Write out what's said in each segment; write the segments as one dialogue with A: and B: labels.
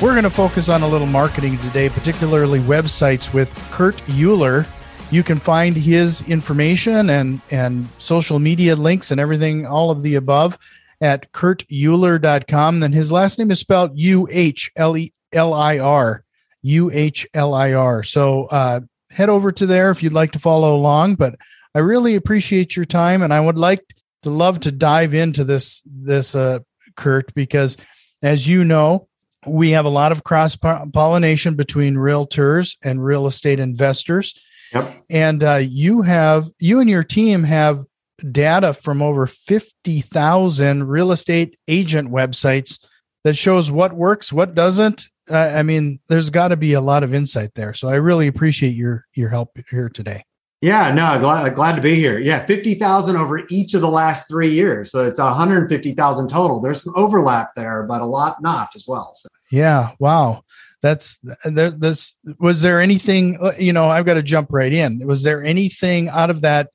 A: We're going to focus on a little marketing today, particularly websites with Kurt Uhlir. You can find his information and, and social media links and everything, all of the above at kurtuhlir.com. Then his last name is spelled U H L E L I R. U H L I R. So uh, head over to there if you'd like to follow along. But I really appreciate your time and I would like to love to dive into this this uh, Kurt because as you know we have a lot of cross pollination between realtors and real estate investors.
B: Yep.
A: and uh, you have you and your team have data from over 50,000 real estate agent websites that shows what works what doesn't. Uh, i mean there's got to be a lot of insight there. So i really appreciate your your help here today
B: Yeah, no, glad glad to be here. Yeah, fifty thousand over each of the last three years, so it's one hundred fifty thousand total. There's some overlap there, but a lot not as well. So.
A: Yeah. Wow. That's there. This was there anything? uh, You know, I've got to jump right in. Was there anything out of that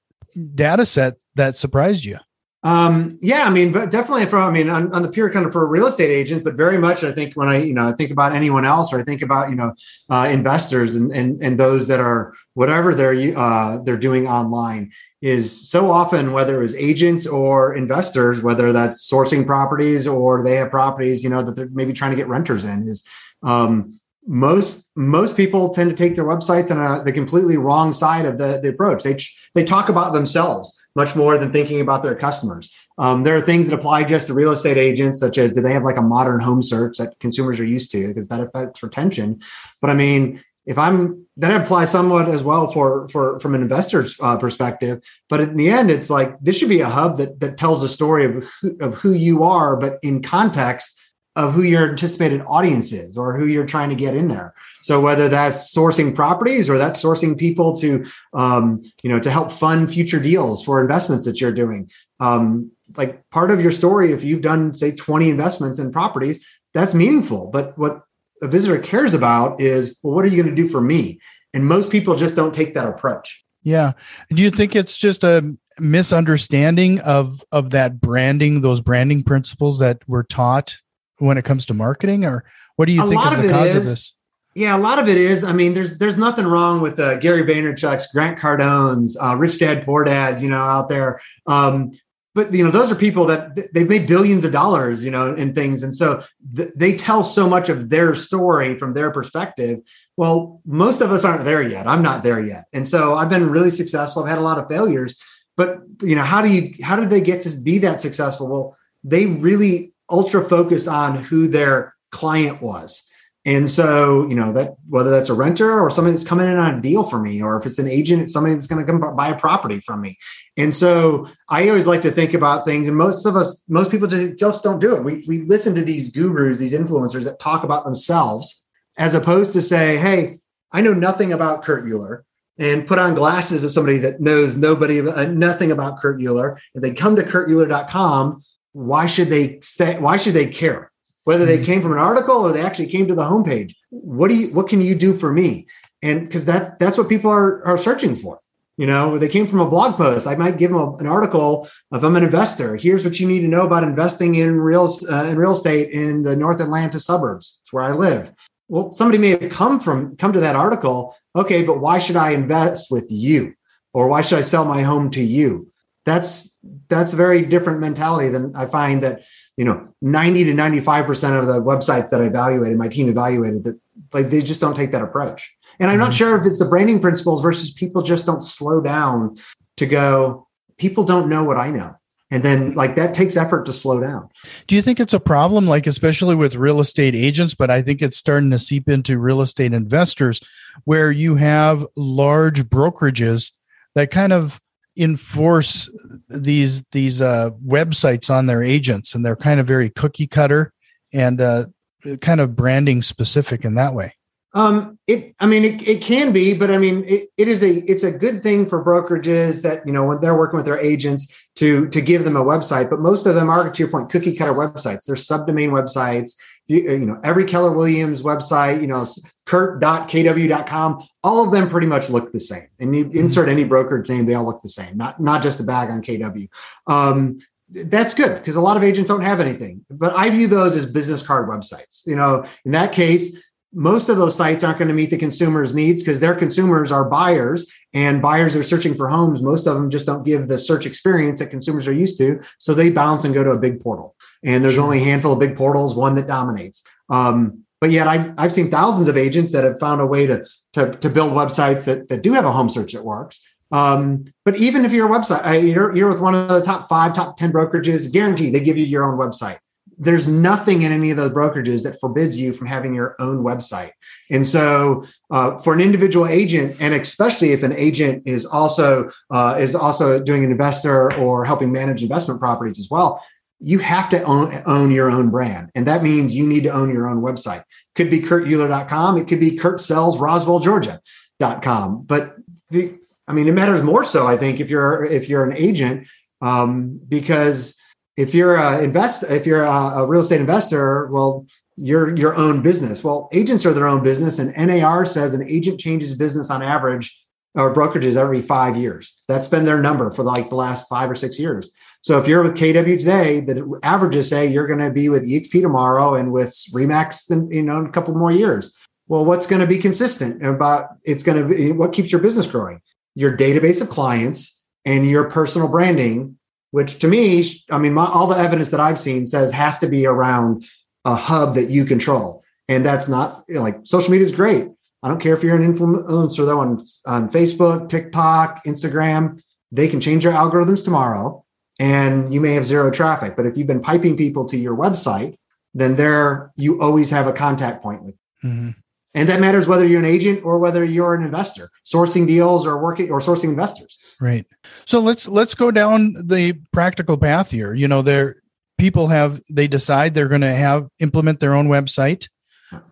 A: data set that surprised you?
B: Um, yeah, I mean, but definitely from I mean, on, on the pure kind of for real estate agents, but very much I think when I you know I think about anyone else or I think about you know uh, investors and and and those that are whatever they're uh, they're doing online is so often whether it was agents or investors, whether that's sourcing properties or they have properties you know that they're maybe trying to get renters in is. Um, most most people tend to take their websites on a, the completely wrong side of the, the approach. They they talk about themselves much more than thinking about their customers. Um, there are things that apply just to real estate agents, such as do they have like a modern home search that consumers are used to because that affects retention. But I mean, if I'm that applies somewhat as well for for from an investor's uh, perspective. But in the end, it's like this should be a hub that that tells a story of who, of who you are, but in context of who your anticipated audience is or who you're trying to get in there. So whether that's sourcing properties or that's sourcing people to, um, you know, to help fund future deals for investments that you're doing. Um, like part of your story, if you've done say 20 investments in properties, that's meaningful. But what a visitor cares about is, well, what are you going to do for me? And most people just don't take that approach.
A: Yeah. Do you think it's just a misunderstanding of of that branding, those branding principles that were taught when it comes to marketing, or what do you
B: A
A: think is the cause
B: is-
A: of this?
B: Yeah, a lot of it is. I mean, there's there's nothing wrong with uh, Gary Vaynerchuk's, Grant Cardone's, uh, Rich Dad Poor Dads, you know, out there. Um, but you know, those are people that they've made billions of dollars, you know, in things, and so th- they tell so much of their story from their perspective. Well, most of us aren't there yet. I'm not there yet, and so I've been really successful. I've had a lot of failures, but you know, how do you how did they get to be that successful? Well, they really ultra focused on who their client was. And so, you know, that whether that's a renter or somebody that's coming in on a deal for me, or if it's an agent, it's somebody that's going to come buy a property from me. And so I always like to think about things, and most of us, most people just, just don't do it. We, we listen to these gurus, these influencers that talk about themselves, as opposed to say, hey, I know nothing about Kurt Uhlir and put on glasses of somebody that knows nobody, uh, nothing about Kurt Uhlir. If they come to kurtuhlir.com, why should they stay? Why should they care? Whether they came from an article or they actually came to the homepage. What do you? What can you do for me? And because that that's what people are are searching for. You know, they came from a blog post. I might give them a, an article if I'm an investor. Here's what you need to know about investing in real uh, in real estate in the North Atlanta suburbs. It's where I live. Well, somebody may have come from come to that article. Okay, but why should I invest with you, or why should I sell my home to you? That's that's a very different mentality than I find that you know 90 to 95 percent of the websites that I evaluated, my team evaluated that like they just don't take that approach. And I'm not mm-hmm. sure if it's the branding principles versus people just don't slow down to go, people don't know what I know. And then like that takes effort to slow down.
A: Do you think it's a problem, like especially with real estate agents, but I think it's starting to seep into real estate investors where you have large brokerages that kind of enforce these these uh, websites on their agents and they're kind of very cookie cutter and uh, kind of branding specific in that way.
B: Um, it, I mean, it, it can be, but I mean, it, it is a, it's a good thing for brokerages that, you know, when they're working with their agents to, to give them a website, but most of them are, to your point, cookie cutter websites. They're subdomain websites. You, you know, every Keller Williams website, you know, kurt.kw.com, all of them pretty much look the same. And you mm-hmm. insert any brokerage name, they all look the same, not, not just a bag on KW. Um, that's good because a lot of agents don't have anything but i view those as business card websites you know in that case most of those sites aren't going to meet the consumer's needs because their consumers are buyers and buyers are searching for homes. Most of them just don't give the search experience that consumers are used to. So they bounce and go to a big portal. And there's only a handful of big portals, one that dominates. Um, but yet I've, I've seen thousands of agents that have found a way to, to, to build websites that, that do have a home search that works. Um, but even if you're a website, you're, you're with one of the top five, top 10 brokerages, guarantee they give you your own website there's nothing in any of those brokerages that forbids you from having your own website. And so, uh, for an individual agent, and especially if an agent is also uh, is also doing an investor or helping manage investment properties as well, you have to own, own your own brand, and that means you need to own your own website. Could be kurtuhlir.com. It could be Kurt sells Roswell, Georgia.com. But the, I mean, it matters more so, I think, if you're if you're an agent, um, because if you're a invest if you're a, a, real estate investor well you're your own business well agents are their own business and nar says an agent changes business on average or brokerages every five years that's been their number for like the last five or six years so if you're with kw today the averages say you're going to be with exp tomorrow and with remax in you know in a couple more years well what's going to be consistent about it's going to be what keeps your business growing your database of clients and your personal branding which to me, I mean, my, all the evidence that I've seen says has to be around a hub that you control. And that's not like social media is great. I don't care if you're an influencer though on, on Facebook, TikTok, Instagram, they can change their algorithms tomorrow and you may have zero traffic. But if you've been piping people to your website, then there you always have a contact point with. Mm-hmm. And that matters whether you're an agent or whether you're an investor, sourcing deals or working or sourcing investors.
A: Right. So let's let's go down the practical path here. You know, there people have they decide they're going to have implement their own website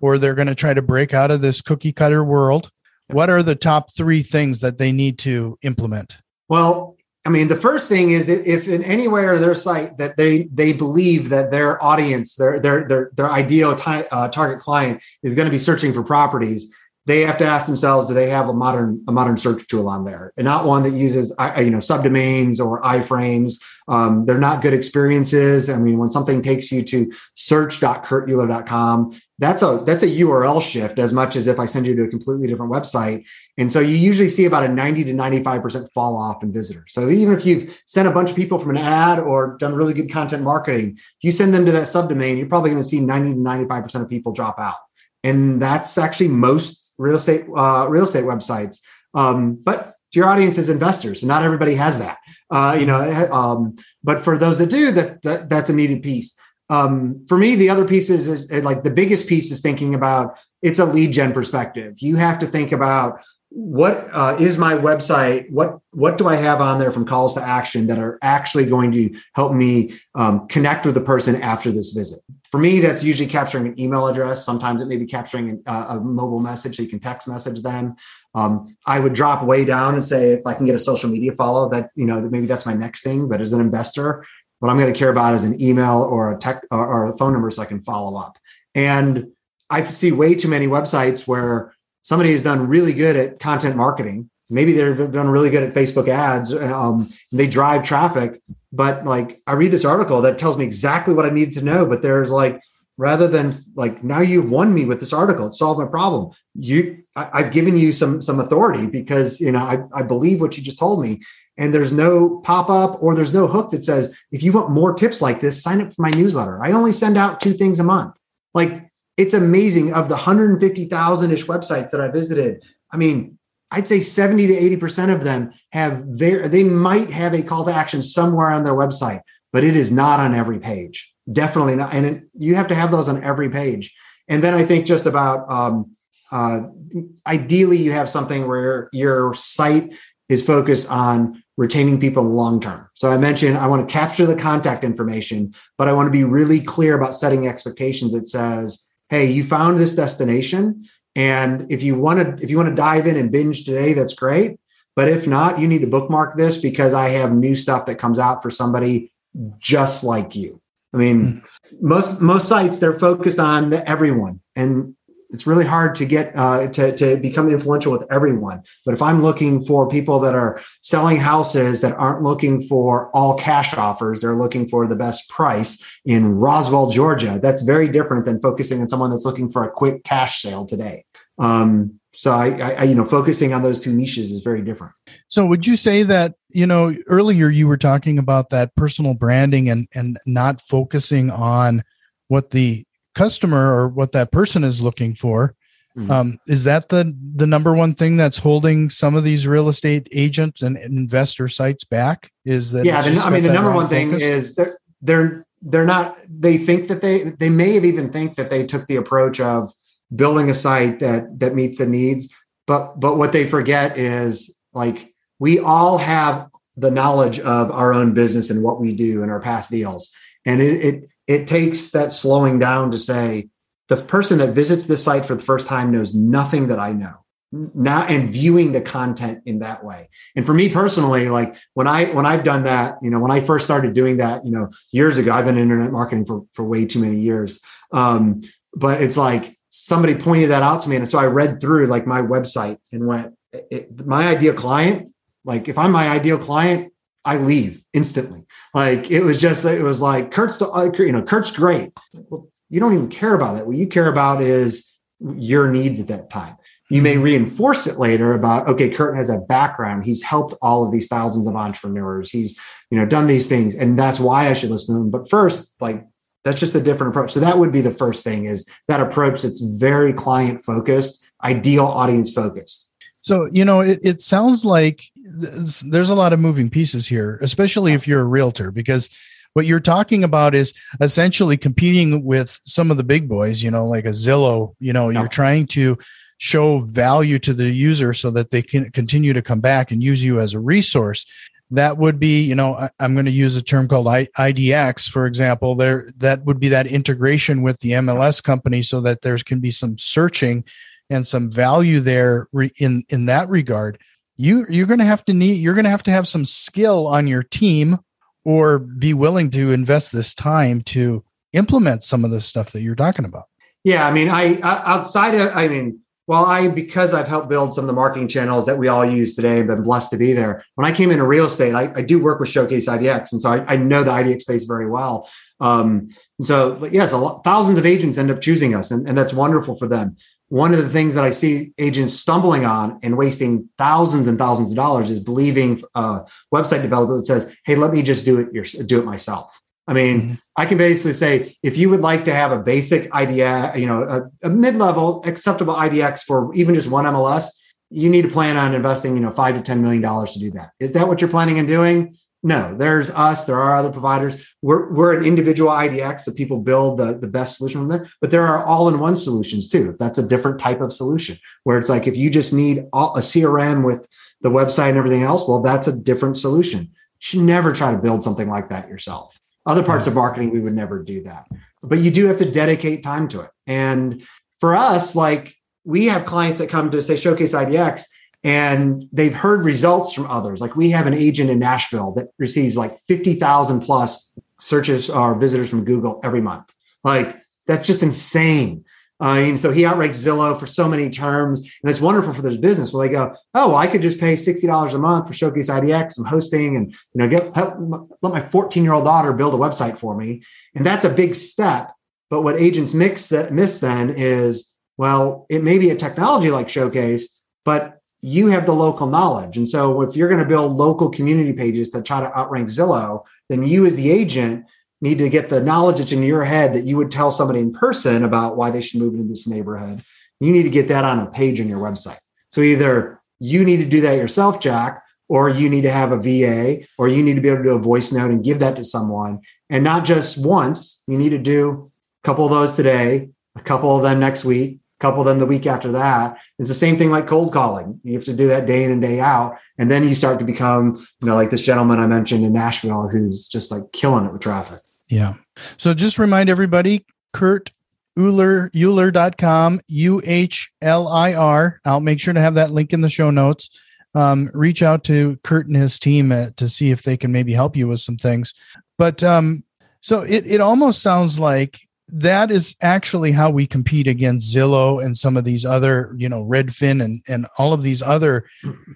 A: or they're going to try to break out of this cookie cutter world. What are the top 3 things that they need to implement?
B: Well, I mean, the first thing is if in anywhere their site that they they believe that their audience, their their their their ideal ty- uh, target client is going to be searching for properties, they have to ask themselves: Do they have a modern a modern search tool on there, and not one that uses you know subdomains or iframes? Um, they're not good experiences. I mean, when something takes you to search.kurtuhlir.com, that's a that's a URL shift as much as if I send you to a completely different website. And so you usually see about a 90 to 95% fall off in visitors. So even if you've sent a bunch of people from an ad or done really good content marketing, if you send them to that subdomain, you're probably going to see 90 to 95% of people drop out. And that's actually most real estate uh, real estate websites. Um, but your audience is investors, and not everybody has that. Uh, you know, um, but for those that do, that, that that's a needed piece. Um, for me, the other piece is, is like the biggest piece is thinking about it's a lead gen perspective. You have to think about what uh, is my website what what do i have on there from calls to action that are actually going to help me um, connect with the person after this visit? For me that's usually capturing an email address. Sometimes it may be capturing a, a mobile message so you can text message them. Um, i would drop way down and say if i can get a social media follow that you know maybe that's my next thing but as an investor what i'm going to care about is an email or a tech or, or a phone number so i can follow up and i see way too many websites where somebody has done really good at content marketing. Maybe they've done really good at Facebook ads. Um, they drive traffic, but like I read this article that tells me exactly what I need to know. But there's like rather than like now you've won me with this article, it solved my problem. You, I, have given you some some authority because you know I, I believe what you just told me. And there's no pop up or there's no hook that says if you want more tips like this, sign up for my newsletter. I only send out two things a month. Like it's amazing of the 150,000 ish websites that I visited. I mean, I'd say 70 to 80% of them have very, they might have a call to action somewhere on their website, but it is not on every page. Definitely not. And it, you have to have those on every page. And then I think just about, um, uh, ideally, you have something where your site is focused on retaining people long term. So I mentioned I want to capture the contact information, but I want to be really clear about setting expectations. It says, hey, you found this destination. And if you want to, if you want to dive in and binge today, that's great. But if not, you need to bookmark this because I have new stuff that comes out for somebody just like you. I mean, mm-hmm. most most sites they're focused on the everyone, and it's really hard to get uh, to to become influential with everyone. But if I'm looking for people that are selling houses that aren't looking for all cash offers, they're looking for the best price in Roswell, Georgia. That's very different than focusing on someone that's looking for a quick cash sale today. Um, so I, I, you know, focusing on those two niches is very different.
A: So would you say that, you know, earlier you were talking about that personal branding and and not focusing on what the customer or what that person is looking for. Mm-hmm. Um, is that the the number one thing that's holding some of these real estate agents and investor sites back? Is that
B: yeah? The, I mean, the number one focus? thing is they're they're they're not. They think that they they may have even think that they took the approach of building a site that that meets the needs, but but what they forget is like we all have the knowledge of our own business and what we do and our past deals, and it, it it takes that slowing down to say the person that visits this site for the first time knows nothing that I know. Now and viewing the content in that way. And for me personally like when i when i've done that you know when i first started doing that you know years ago i've been in internet marketing for for way too many years. Um but it's like somebody pointed that out to me and so i read through like my website and went it, my ideal client like if i'm my ideal client I leave instantly. Like it was just, it was like Kurt's, the, uh, you know, Kurt's great. Well, you don't even care about that. What you care about is your needs at that time. You may mm-hmm. reinforce it later about, okay, Kurt has a background. He's helped all of these thousands of entrepreneurs. He's, you know, done these things. And that's why I should listen to him. But first, like that's just a different approach. So that would be the first thing is that approach that's very client focused, ideal audience focused.
A: So, you know, it, it sounds like there's a lot of moving pieces here, especially if you're a realtor, because what you're talking about is essentially competing with some of the big boys, you know, like a Zillow, you know, you're trying to show value to the user so that they can continue to come back and use you as a resource. That would be, you know, I'm going to use a term called IDX, for example. There, that would be that integration with the MLS company, so that there can be some searching and some value there in in that regard you you're going to have to need you're going to have to have some skill on your team or be willing to invest this time to implement some of the stuff that you're talking about.
B: Yeah i mean i, outside of i mean well i because i've helped build some of the marketing channels that we all use today and been blessed to be there when i came into real estate i, I do work with showcase idx and so i, I know the idx space very well. Um, and so yes lot, thousands of agents end up choosing us and, and that's wonderful for them one of the things that I see agents stumbling on and wasting thousands and thousands of dollars is believing a website developer that says, "Hey, let me just do it. do it myself." I mean, mm-hmm. I can basically say if you would like to have a basic idea, you know, a, a mid-level acceptable IDX for even just one MLS, you need to plan on investing, you know, five to ten million dollars to do that. Is that what you're planning on doing? No, there's us. There are other providers. We're, we're an individual IDX, so people build the, the best solution from there. But there are all in one solutions too. That's a different type of solution where it's like if you just need all, a CRM with the website and everything else, well, that's a different solution. You should never try to build something like that yourself. Other parts of marketing, we would never do that. But you do have to dedicate time to it. And for us, like we have clients that come to say Showcase IDX and they've heard results from others. Like we have an agent in Nashville that receives like 50,000 plus searches or visitors from Google every month. Like that's just insane. Uh, so he outranks Zillow for so many terms, and it's wonderful for this business. Where they go, oh, well, I could just pay sixty dollars a month for Showcase IDX, some hosting, and you know, get help, let my fourteen year old daughter build a website for me, and that's a big step. But what agents mix miss then is, well, it may be a technology like Showcase, but you have the local knowledge. And so if you're going to build local community pages to try to outrank Zillow, then you as the agent need to get the knowledge that's in your head that you would tell somebody in person about why they should move into this neighborhood. You need to get that on a page on your website. So either you need to do that yourself, Jack, or you need to have a VA, or you need to be able to do a voice note and give that to someone. And not just once, you need to do a couple of those today, a couple of them next week, couple them the week after that. It's the same thing like cold calling. You have to do that day in and day out. And then you start to become, you know, like this gentleman I mentioned in Nashville who's just like killing it with traffic.
A: Yeah. So just remind everybody, Kurt Uhlir, Uhlir.com, U H L I R. I'll make sure to have that link in the show notes. Um, reach out to Kurt and his team uh, to see if they can maybe help you with some things. But um, so it, it almost sounds like that is actually how we compete against Zillow and some of these other, you know, Redfin and, and all of these other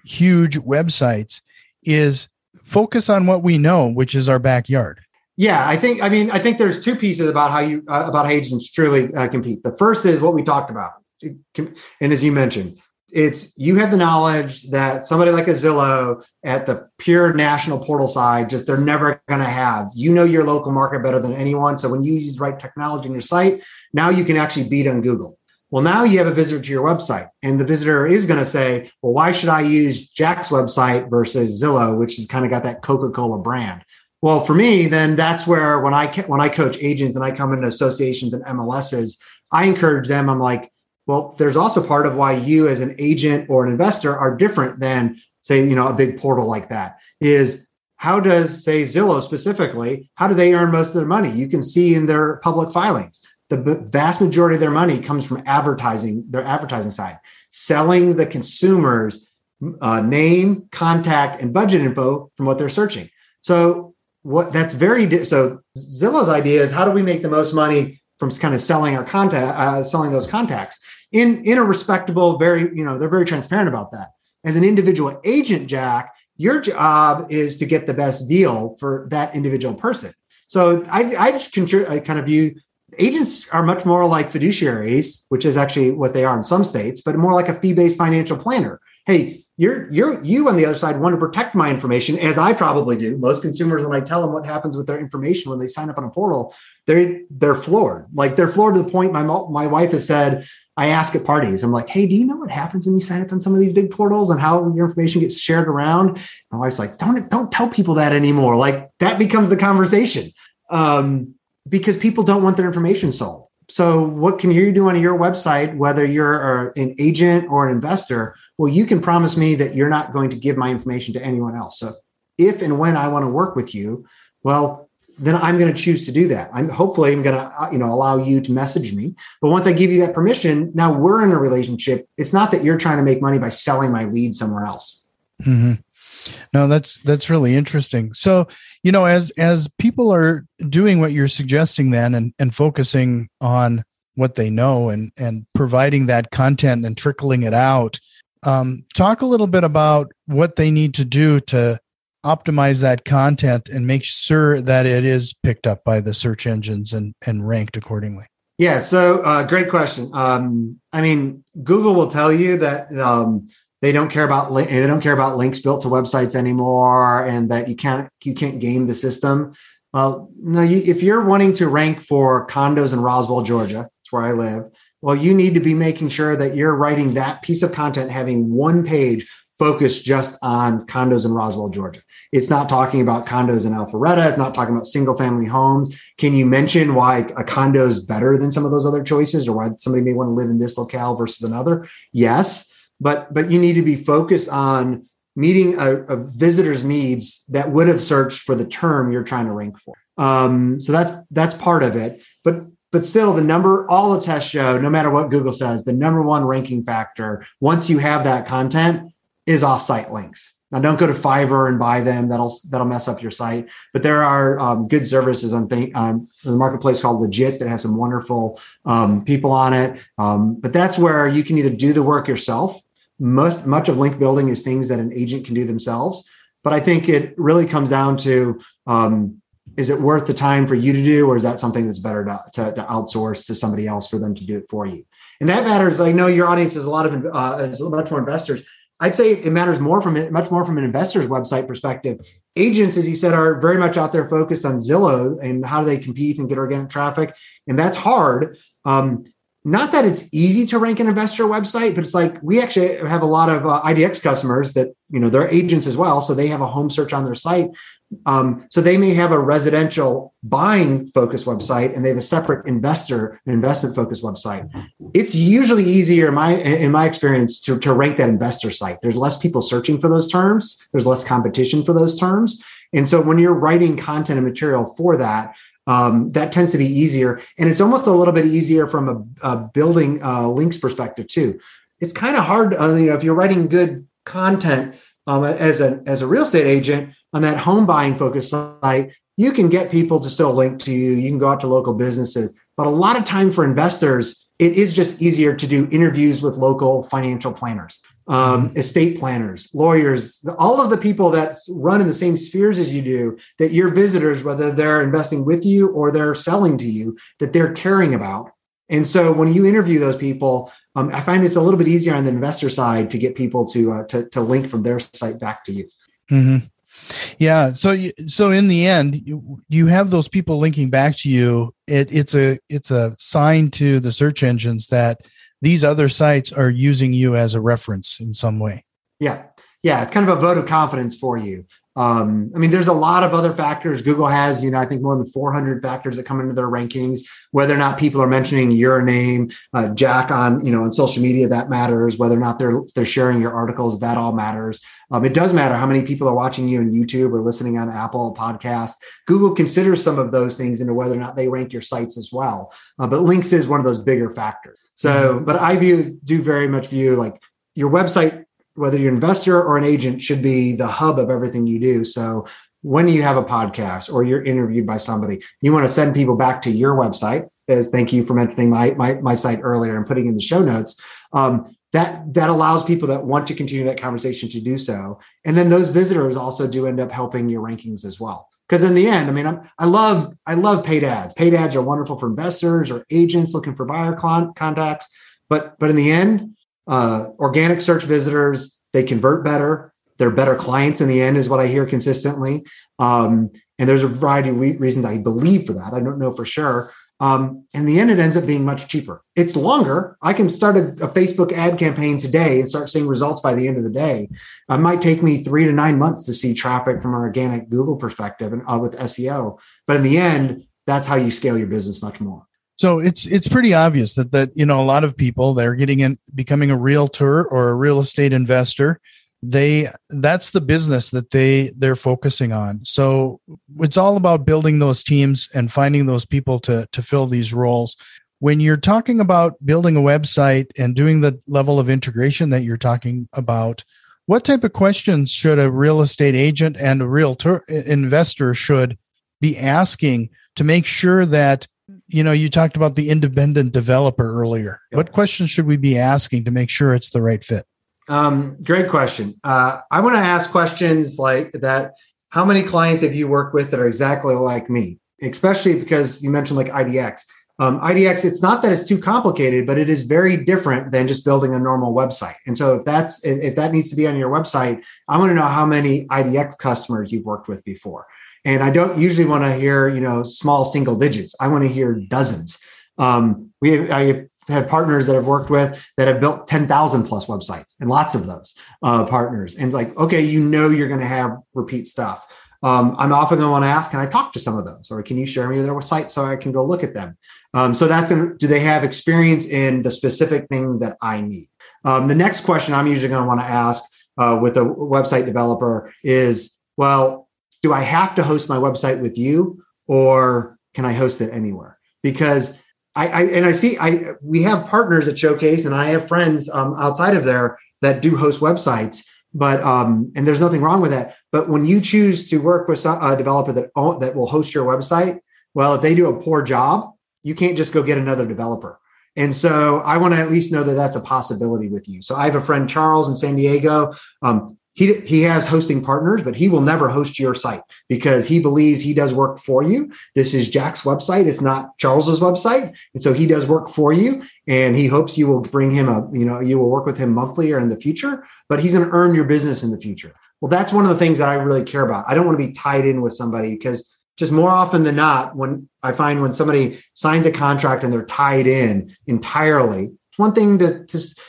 A: huge websites is focus on what we know, which is our backyard.
B: Yeah, I think. I mean, I think there's two pieces about how you uh, about how agents truly uh, compete. The first is what we talked about, and as you mentioned, it's you have the knowledge that somebody like a Zillow at the pure national portal side, just they're never going to have. You know your local market better than anyone. So when you use the right technology in your site, now you can actually beat on Google. Well, now you have a visitor to your website, and the visitor is going to say, "Well, why should I use Jack's website versus Zillow, which has kind of got that Coca-Cola brand?" Well, for me, then that's where when I when I coach agents and I come into associations and MLSs, I encourage them. I'm like, well, there's also part of why you as an agent or an investor are different than say, you know, a big portal like that. Is how does say Zillow specifically? How do they earn most of their money? You can see in their public filings. The vast majority of their money comes from advertising, their advertising side, selling the consumers uh, name, contact, and budget info from what they're searching. So what that's very di- so Zillow's idea is how do we make the most money from kind of selling our contact, uh, selling those contacts in in a respectable, very you know they're very transparent about that. As an individual agent, Jack, your job is to get the best deal for that individual person. So I I just I kind of view agents are much more like fiduciaries, which is actually what they are in some states, but more like a fee based financial planner. Hey, you're you're you on the other side want to protect my information as i probably do. Most consumers when i tell them what happens with their information when they sign up on a portal they're they're floored. Like they're floored to the point my my wife has said i ask at parties. I'm like hey do you know what happens when you sign up on some of these big portals and how your information gets shared around? My wife's like don't don't tell people that anymore. Like that becomes the conversation um, because people don't want their information sold so what can you do on your website whether you're an agent or an investor well, you can promise me that you're not going to give my information to anyone else. So if and when I want to work with you, well, then I'm going to choose to do that. I'm hopefully I'm going to uh, you know allow you to message me. But once I give you that permission, now we're in a relationship. It's not that you're trying to make money by selling my lead somewhere else.
A: Mm-hmm. No, that's that's really interesting. So, you know, as as people are doing what you're suggesting then and and focusing on what they know and and providing that content and trickling it out, um, talk a little bit about what they need to do to optimize that content and make sure that it is picked up by the search engines and, and ranked accordingly.
B: Yeah, so uh, great question. Um, I mean, Google will tell you that um, they don't care about they don't care about links built to websites anymore, and that you can't you can't game the system. Well, no, you, if you're wanting to rank for condos in Roswell, Georgia, that's where I live, well, you need to be making sure that you're writing that piece of content, having one page focused just on condos in Roswell, Georgia. It's not talking about condos in Alpharetta. It's not talking about single family homes. Can you mention why a condo is better than some of those other choices or why somebody may want to live in this locale versus another? Yes, but but you need to be focused on meeting a, a visitor's needs that would have searched for the term you're trying to rank for. Um, so that's that's part of it. But but still the number all the tests show no matter what google says the number one ranking factor once you have that content is offsite links now don't go to fiverr and buy them that'll that'll mess up your site but there are um, good services on the, um, the marketplace called Legiit that has some wonderful um, people on it um, but that's where you can either do the work yourself most much of link building is things that an agent can do themselves. But i think it really comes down to um, is it worth the time for you to do or is that something that's better to, to, to, outsource to somebody else for them to do it for you? And that matters i know your audience is a lot of uh, is much more investors. I'd say it matters more from it much more from an investor's website perspective. Agents as you said are very much out there focused on zillow and how do they compete and get organic traffic and that's hard. Um, not that it's easy to rank an investor website, but it's like we actually have a lot of uh, IDX customers that you know they're agents as well, so they have a home search on their site. Um, so they may have a residential buying focused website and they have a separate investor and investment focused website. It's usually easier in my in my experience to, to rank that investor site. There's less people searching for those terms. There's less competition for those terms. And so when you're writing content and material for that, um, that tends to be easier. And it's almost a little bit easier from a, a building uh, links perspective too. It's kind of hard, uh, you know, if you're writing good content um, as a as a real estate agent on that home buying focus site, you can get people to still link to you. You can go out to local businesses, but a lot of time for investors, it is just easier to do interviews with local financial planners um, mm-hmm. estate planners, lawyers, all of the people that run in the same spheres as you do, that your visitors, whether they're investing with you or they're selling to you, that they're caring about. And so when you interview those people, um, I find it's a little bit easier on the investor side to get people to uh, to, to link from their site back to you.
A: Mm-hmm. Yeah. So, you, so in the end, you, you have those people linking back to you. It, it's a it's a sign to the search engines that these other sites are using you as a reference in some way.
B: Yeah. Yeah. It's kind of a vote of confidence for you. Um, I mean, there's a lot of other factors. Google has, you know, I think more than 400 factors that come into their rankings. Whether or not people are mentioning your name, uh, Jack, on you know, on social media, that matters. Whether or not they're they're sharing your articles, that all matters. Um, it does matter how many people are watching you on YouTube or listening on Apple Podcasts. Google considers some of those things into whether or not they rank your sites as well. Uh, but links is one of those bigger factors. So, mm-hmm. but I view do very much view like your website, whether you're an investor or an agent, should be the hub of everything you do. So when you have a podcast or you're interviewed by somebody, you want to send people back to your website. As thank you for mentioning my my, my site earlier and putting in the show notes. Um, that that allows people that want to continue that conversation to do so, and then those visitors also do end up helping your rankings as well because in the end, I mean, I'm, I love I love paid ads. Paid ads are wonderful for investors or agents looking for buyer con- contacts. But but in the end, uh, organic search visitors they convert better. They're better clients in the end, is what I hear consistently. Um, and there's a variety of reasons I believe for that. I don't know for sure, um, in the end, it ends up being much cheaper. It's longer. I can start a, a, Facebook ad campaign today and start seeing results by the end of the day. It might take me three to nine months to see traffic from an organic Google perspective and uh, with SEO. But in the end, that's how you scale your business much more.
A: So it's it's pretty obvious that that you know a lot of people they're getting in becoming a realtor or a real estate investor. They that's the business that they they're focusing on. So it's all about building those teams and finding those people to to fill these roles. When you're talking about building a website and doing the level of integration that you're talking about what type of questions should a real estate agent and a realtor investor should be asking to make sure that you know you talked about the independent developer earlier yep. what questions should we be asking to make sure it's the right fit
B: um, great question. Uh, I want to ask questions like that. How many clients have you worked with that are exactly like me? Especially because you mentioned like IDX. Um, IDX, it's not that it's too complicated, but it is very different than just building a normal website. And so if that's if that needs to be on your website, I want to know how many IDX customers you've worked with before. And I don't usually want to hear, you know, small single digits. I want to hear dozens. Um, we have, I have had partners that I've worked with that have built 10,000 plus websites and lots of those uh, partners. And like, okay, you know, you're going to have repeat stuff. Um, I'm often going to want to ask, can I talk to some of those? Or can you share me their site so I can go look at them? Um, so that's, an, do they have experience in the specific thing that I need? Um, the next question I'm usually going to want to ask uh, with a website developer is, well, do I have to host my website with you or can I host it anywhere? Because I, I, and I see I we have partners at Showcase, and I have friends um, outside of there that do host websites. But um, and there's nothing wrong with that. But when you choose to work with a developer that own, that will host your website, well, if they do a poor job, you can't just go get another developer. And so I want to at least know that that's a possibility with you. So I have a friend Charles in San Diego. Um, he he has hosting partners but he will never host your site because he believes he does work for you. This is jack's website. It's not charles's website. And so he does work for you and he hopes you will bring him a you know you will work with him monthly or in the future but he's going to earn your business in the future. Well that's one of the things that i really care about. I don't want to be tied in with somebody because just more often than not when i find when somebody signs a contract and they're tied in entirely it's one thing to just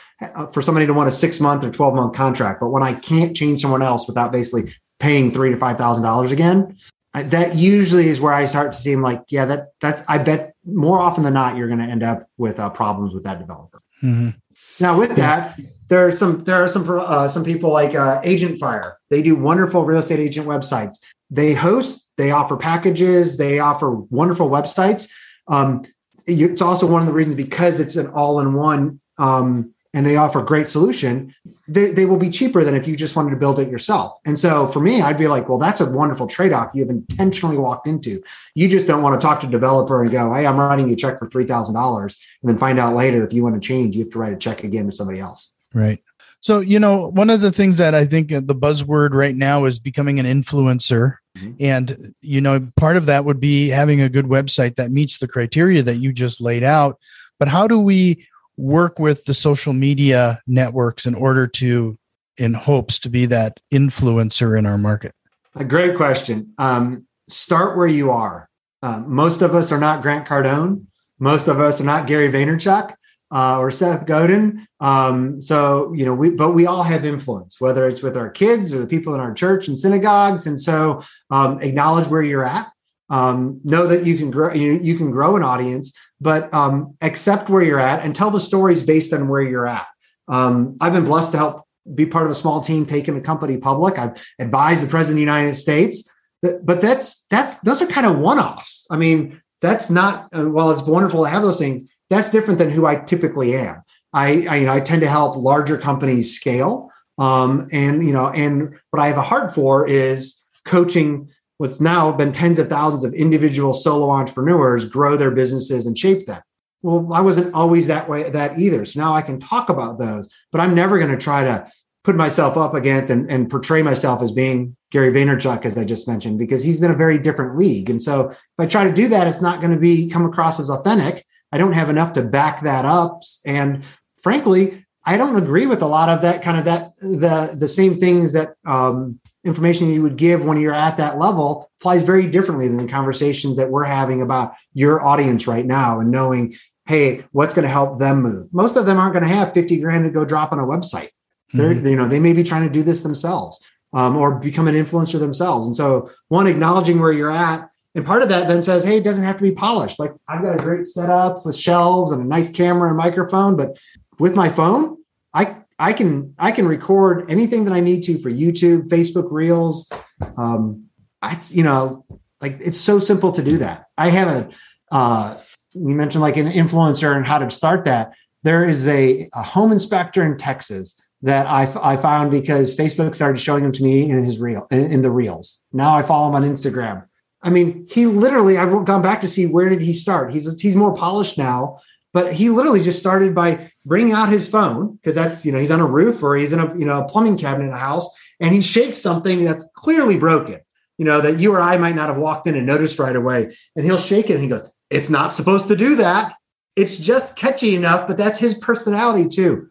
B: for somebody to want a six month or 12 month contract. But when I can't change someone else without basically paying three to five thousand dollars again, that usually is where I start to seem like, yeah, that that's I bet more often than not you're going to end up with uh, problems with that developer. Mm-hmm. Now, with that, there are some there are some uh, some people like uh, AgentFire. They do wonderful real estate agent websites. They host They offer packages. They offer wonderful websites. Um, it's also one of the reasons because it's an all-in-one um, and they offer great solution they, they will be cheaper than if you just wanted to build it yourself. And so for me i'd be like well that's a wonderful trade-off you've intentionally walked into. You just don't want to talk to a developer and go hey i'm writing you a check for $3000 and then find out later if you want to change you have to write a check again to somebody else.
A: Right. So you know one of the things that i think the buzzword right now is becoming an influencer. Mm-hmm. and you know part of that would be having a good website that meets the criteria that you just laid out. But how do we work with the social media networks in order to in hopes to be that influencer in our market?
B: A great question. Um, start where you are. Uh, most of us are not grant cardone. Most of us are not gary vaynerchuk uh, or seth godin. Um, so you know we but we all have influence whether it's with our kids or the people in our church and synagogues. And so um, acknowledge where you're at. Um, know that you can grow you, you can grow an audience but um, accept where you're at and tell the stories based on where you're at. Um, i've been blessed to help be part of a small team taking the company public. I've advised the president of the united states. But, but that's that's those are kind of one-offs. I mean that's not uh, while it's wonderful to have those things that's different than who i typically am. I, I you know i tend to help larger companies scale. Um, and you know and what i have a heart for is coaching what's now been tens of thousands of individual solo entrepreneurs grow their businesses and shape them. Well, I wasn't always that way that either. So now I can talk about those, but I'm never going to try to put myself up against and, and portray myself as being Gary Vaynerchuk, as I just mentioned, because he's in a very different league. And so if I try to do that, it's not going to be come across as authentic. I don't have enough to back that up. And frankly, I don't agree with a lot of that kind of that the the same things that um, information you would give when you're at that level applies very differently than the conversations that we're having about your audience right now and knowing hey what's going to help them move? Most of them aren't going to have 50 grand to go drop on a website. They're mm-hmm. you know they may be trying to do this themselves um, or become an influencer themselves. And so one acknowledging where you're at and part of that then says hey it doesn't have to be polished. Like i've got a great setup with shelves and a nice camera and microphone but with my phone i I can I can record anything that I need to for YouTube, Facebook Reels. Um, I you know like it's so simple to do that. I have a uh, you mentioned like an influencer and how to start that. There is a, a home inspector in Texas that I, I found because Facebook started showing him to me in his reel in, in the reels. Now I follow him on Instagram. I mean, he literally I've gone back to see where did he start. He's he's more polished now, but he literally just started by bringing out his phone because that's you know he's on a roof or he's in a you know a plumbing cabinet in a house and he shakes something that's clearly broken you know that you or i might not have walked in and noticed right away. And he'll shake it and he goes it's not supposed to do that. It's just catchy enough but that's his personality too.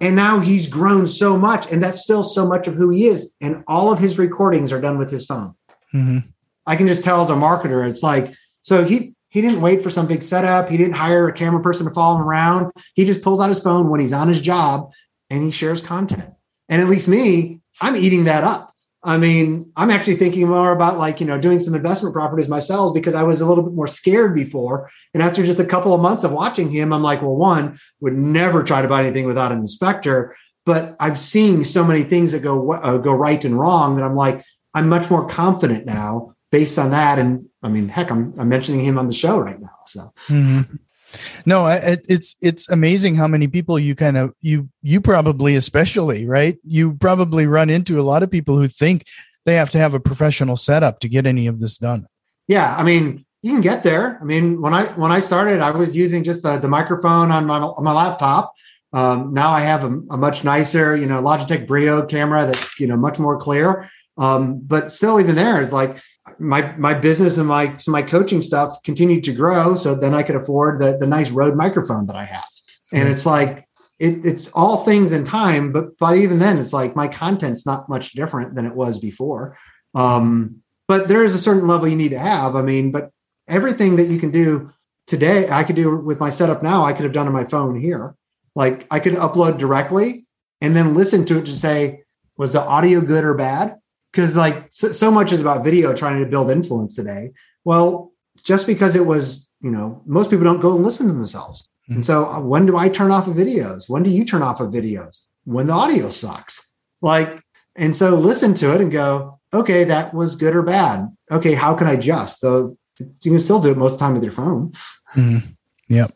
B: And now he's grown so much and that's still so much of who he is and all of his recordings are done with his phone. Mm-hmm. i can just tell as a marketer it's like so he he didn't wait for some big setup. He didn't hire a camera person to follow him around. He just pulls out his phone when he's on his job and he shares content. And at least me, I'm eating that up. I mean, I'm actually thinking more about like, you know, doing some investment properties myself because I was a little bit more scared before. And after just a couple of months of watching him, I'm like, well, one, would never try to buy anything without an inspector. But I've seen so many things that go uh, go right and wrong that I'm like, I'm much more confident now based on that. And I mean, heck, I'm, I'm mentioning him on the show right now. So. Mm-hmm.
A: No, it's it's amazing how many people you kind of you you probably especially right. You probably run into a lot of people who think they have to have a professional setup to get any of this done.
B: Yeah, I mean, you can get there. I mean, when I when I started, I was using just the, the microphone on my on my laptop. Um, now I have a, a, much nicer, you know, Logitech Brio camera that you know much more clear. Um, but still, even there is like my my business and my some my coaching stuff continued to grow so then i could afford the, the nice Rode microphone that i have. And mm-hmm. it's like it, it's all things in time but but even then it's like my content's not much different than it was before. Um, but there is a certain level you need to have i mean but everything that you can do today i could do with my setup now i could have done on my phone here. Like i could upload directly and then listen to it to say was the audio good or bad because like so, so, much is about video trying to build influence today well just because it was you know most people don't go and listen to themselves mm-hmm. and so uh, when do i turn off of videos when do you turn off of videos when the audio sucks like and so listen to it and go okay, that was good or bad. Okay, how can I adjust? So you can still do it most of the time with your phone.
A: Mm-hmm. Yep.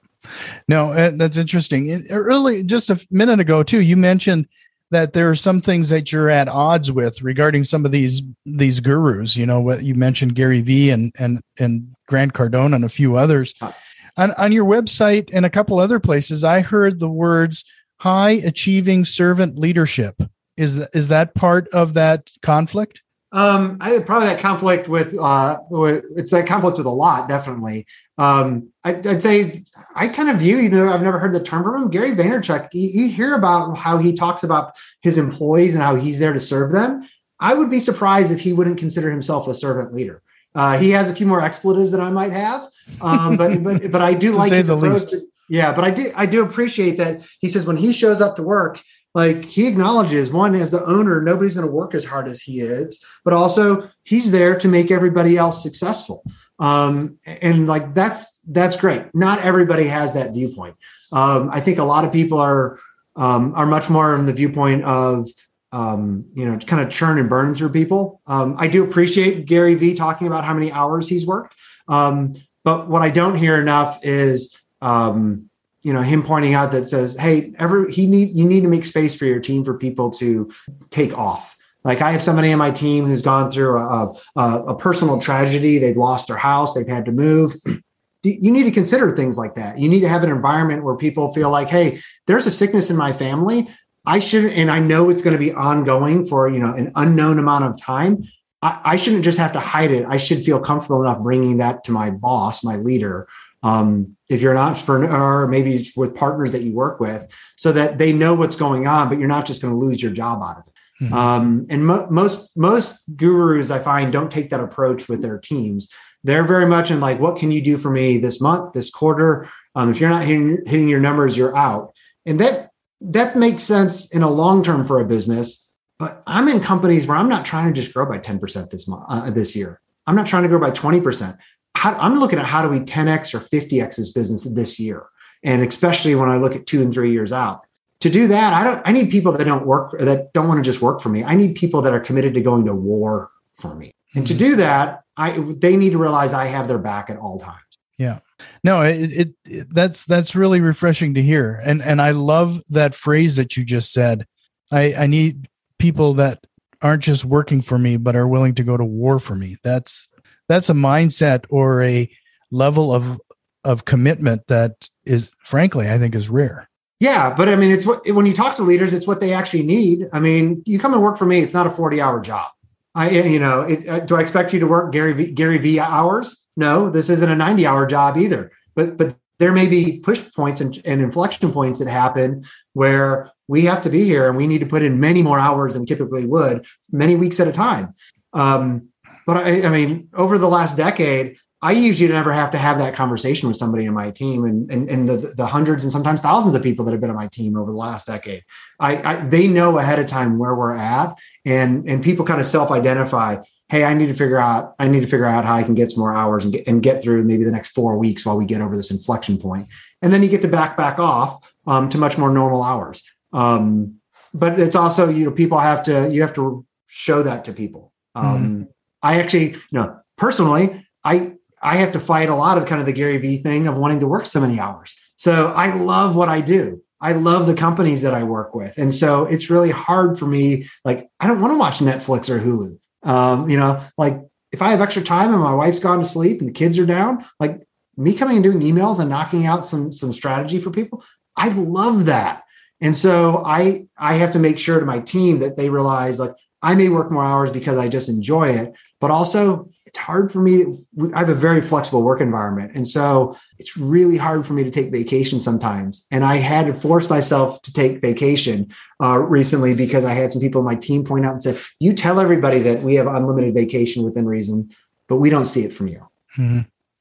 A: No, uh, that's interesting. Early, just a minute ago, too, you mentioned that there are some things that you're at odds with regarding some of these these gurus. You know, what you mentioned Gary Vee and and and Grant Cardone and a few others. Uh, on, on your website and a couple other places, I heard the words high achieving servant leadership. Is is that part of that conflict?
B: Um, I probably that conflict with, uh, with, it's that conflict with a lot, definitely. Um, I, would say I kind of view, even though I've never heard the term from him, Gary Vaynerchuk, you, you hear about how he talks about his employees and how he's there to serve them. I would be surprised if he wouldn't consider himself a servant leader. Uh, he has a few more expletives than I might have, um, but but but I do like his the approach. Least. Yeah, but I do I do appreciate that he says when he shows up to work, like he acknowledges one as the owner nobody's going to work as hard as he is but also he's there to make everybody else successful. Um, and like that's that's great. Not everybody has that viewpoint. Um, i think a lot of people are um, are much more in the viewpoint of um, you know kind of churn and burn through people. Um, i do appreciate gary vee talking about how many hours he's worked. Um, but what i don't hear enough is um, you know him pointing out that says hey every he need you need to make space for your team for people to take off. Like i have somebody on my team who's gone through a, a, a personal tragedy. They've lost their house. They've had to move. You need to consider things like that. You need to have an environment where people feel like hey there's a sickness in my family. I shouldn't, and i know it's going to be ongoing for you know an unknown amount of time. I, I shouldn't just have to hide it. I should feel comfortable enough bringing that to my boss my leader um, if you're an entrepreneur, maybe with partners that you work with, so that they know what's going on, but you're not just going to lose your job out of it. Mm-hmm. Um, and mo- most most gurus I find don't take that approach with their teams. They're very much in like, what can you do for me this month, this quarter? Um, if you're not hitting, hitting your numbers, you're out. And that that makes sense in a long term for a business. But I'm in companies where I'm not trying to just grow by 10% this month, uh, this year. I'm not trying to grow by 20% how, I'm looking at how do we 10x or 50x this business this year, and especially when I look at two and three years out. To do that, I don't. I need people that don't work that don't want to just work for me. I need people that are committed to going to war for me. And to mm-hmm. do that, I they need to realize I have their back at all times.
A: Yeah. No, it, it, it, that's that's really refreshing to hear. And and I love that phrase that you just said. I I need people that aren't just working for me but are willing to go to war for me. That's that's a mindset or a level of of commitment that is frankly i think is rare.
B: Yeah but i mean it's what when you talk to leaders it's what they actually need. I mean you come and work for me it's not a 40 hour job. I you know it, uh, do i expect you to work gary vee, gary vee hours? No this isn't a 90 hour job either. But but there may be push points and, and inflection points that happen where we have to be here and we need to put in many more hours than typically would many weeks at a time. Um, but I, I mean, over the last decade, I usually never have to have that conversation with somebody in my team and, and, and the, the hundreds and sometimes thousands of people that have been on my team over the last decade. I, I they know ahead of time where we're at and, and people kind of self-identify, Hey, I need to figure out, I need to figure out how I can get some more hours and get, and get through maybe the next four weeks while we get over this inflection point. And then you get to back, back off um, to much more normal hours. Um, but it's also, you know, people have to, you have to show that to people. Um, mm-hmm I actually, you know, personally, I I have to fight a lot of kind of the Gary Vee thing of wanting to work so many hours. So I love what I do. I love the companies that I work with. And so it's really hard for me. Like, I don't want to watch Netflix or Hulu. Um, you know, like if I have extra time and my wife's gone to sleep and the kids are down, like me coming and doing emails and knocking out some some strategy for people, I love that. And so I I have to make sure to my team that they realize like I may work more hours because I just enjoy it, but also it's hard for me. I have a very flexible work environment. And so it's really hard for me to take vacation sometimes. And I had to force myself to take vacation uh, recently because I had some people in my team point out and say, you tell everybody that we have unlimited vacation within reason, but we don't see it from you. Mm-hmm.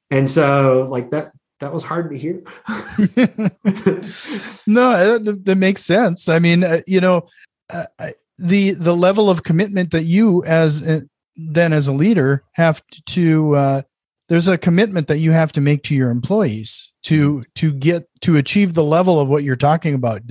B: And so like that, that was hard to hear.
A: no, that, that, makes sense. I mean, uh, you know, uh, the the level of commitment that you as then as a leader have to uh, there's a commitment that you have to make to your employees to to get to achieve the level of what you're talking about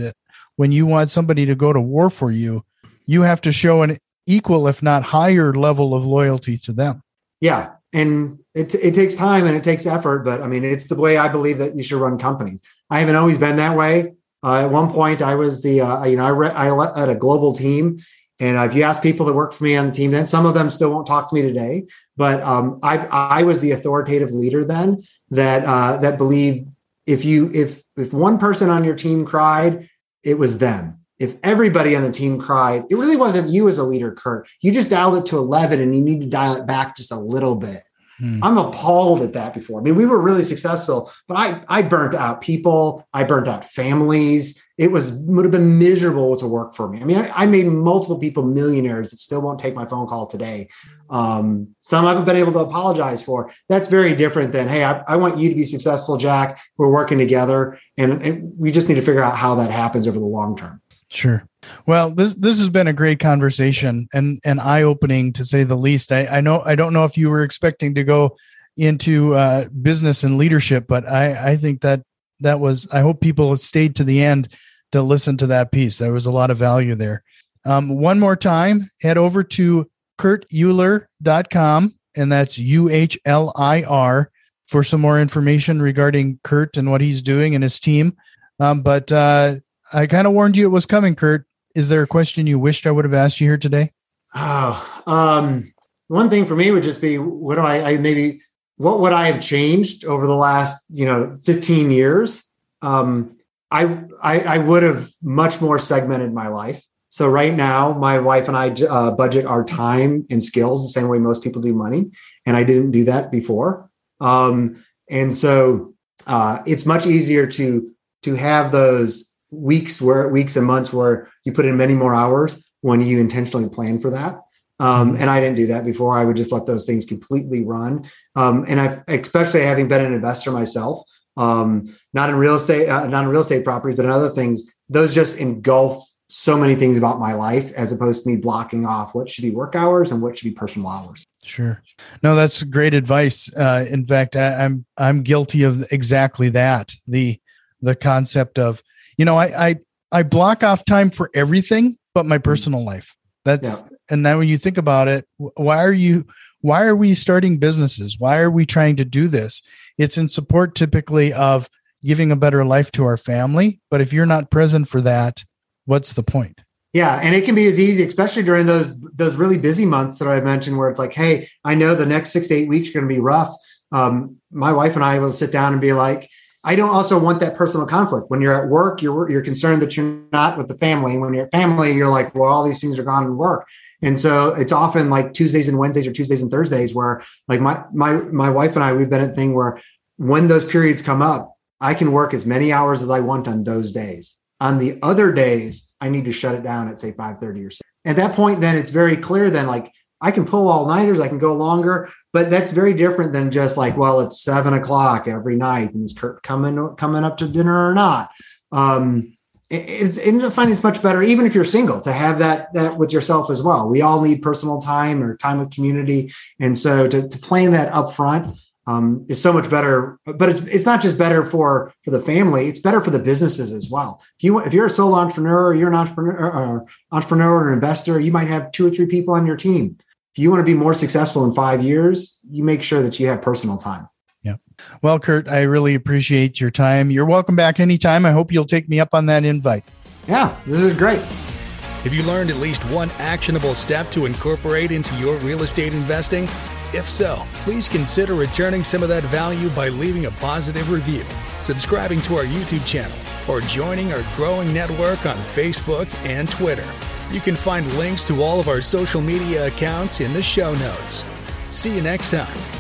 A: when you want somebody to go to war for you you have to show an equal, if not higher, level of loyalty to them.
B: Yeah, and it it takes time and it takes effort, but I mean, it's the way I believe that you should run companies. I haven't always been that way. Uh, at one point, I was the uh, you know I re- I led a global team, and if you ask people that work for me on the team, then some of them still won't talk to me today. But um, I I was the authoritative leader then that uh, that believed if you if if one person on your team cried, it was them. If everybody on the team cried, it really wasn't you as a leader, Kurt. You just dialed it to 11 and you need to dial it back just a little bit. Hmm. I'm appalled at that before. I mean, we were really successful, but I I burnt out people, I burnt out families. It was would have been miserable to work for me. I mean, I, I made multiple people millionaires that still won't take my phone call today. Um, some I haven't been able to apologize for. That's very different than, hey, I, I want you to be successful, Jack. We're working together, and, and we just need to figure out how that happens over the long term.
A: Sure. Well, this this has been a great conversation and and eye opening to say the least. I, I know I don't know if you were expecting to go into uh, business and leadership, but I I think that that was. I hope people stayed to the end to listen to that piece. There was a lot of value there. Um, one more time, head over to kurtuhlir.com, and that's U H L I R for some more information regarding Kurt and what he's doing and his team. Um, but uh, I kind of warned you it was coming, Kurt. Is there a question you wished I would have asked you here today?
B: Oh, um, one thing for me would just be what do I, I maybe what would I have changed over the last you know 15 years? Um, I, I, I would have much more segmented my life. So right now, my wife and I uh, budget our time and skills the same way most people do money, and I didn't do that before. Um, and so uh, it's much easier to to have those weeks where weeks and months where you put in many more hours when you intentionally plan for that. Um, mm-hmm. and I didn't do that before. I would just let those things completely run. Um, and I, especially having been an investor myself, um, not in real estate, uh, not in real estate properties, but in other things, those just engulf so many things about my life as opposed to me blocking off what should be work hours and what should be personal hours.
A: Sure. No, that's great advice. Uh, in fact, I, I'm I'm guilty of exactly that. The the concept of you know, I I I block off time for everything but my personal life. That's yeah. and then when you think about it, why are you why are we starting businesses? Why are we trying to do this? It's in support typically of giving a better life to our family, but if you're not present for that, what's the point?
B: Yeah, and it can be as easy, especially during those those really busy months that I mentioned, where it's like, hey, I know the next six to eight weeks are going to be rough. Um, my wife and I will sit down and be like, I don't also want that personal conflict. When you're at work, you're you're concerned that you're not with the family. When you're at family, you're like, well, all these things are gone in work. And so it's often like Tuesdays and Wednesdays or Tuesdays and Thursdays where like my my my wife and I, we've been at thing where when those periods come up, I can work as many hours as I want on those days. On the other days, I need to shut it down at say 5 30 or 6. At that point, then it's very clear then like I can pull all nighters, I can go longer, but that's very different than just like, well, it's seven o'clock every night and is Kurt coming coming up to dinner or not? Um, it's I find it's much better, even if you're single, to have that that with yourself as well. We all need personal time or time with community, and so to, to plan that up front um, is so much better. But it's it's not just better for for the family; it's better for the businesses as well. If you if you're a solo entrepreneur, or you're an entrepreneur, or entrepreneur or an investor, you might have two or three people on your team if you want to be more successful in five years, you make sure that you have personal time.
A: Yeah. Well, Kurt, I really appreciate your time. You're welcome back anytime. I hope you'll take me up on that invite.
B: Yeah, this is great.
C: Have you learned at least one actionable step to incorporate into your real estate investing? If so, please consider returning some of that value by leaving a positive review, subscribing to our YouTube channel, or joining our growing network on Facebook and Twitter. You can find links to all of our social media accounts in the show notes. See you next time.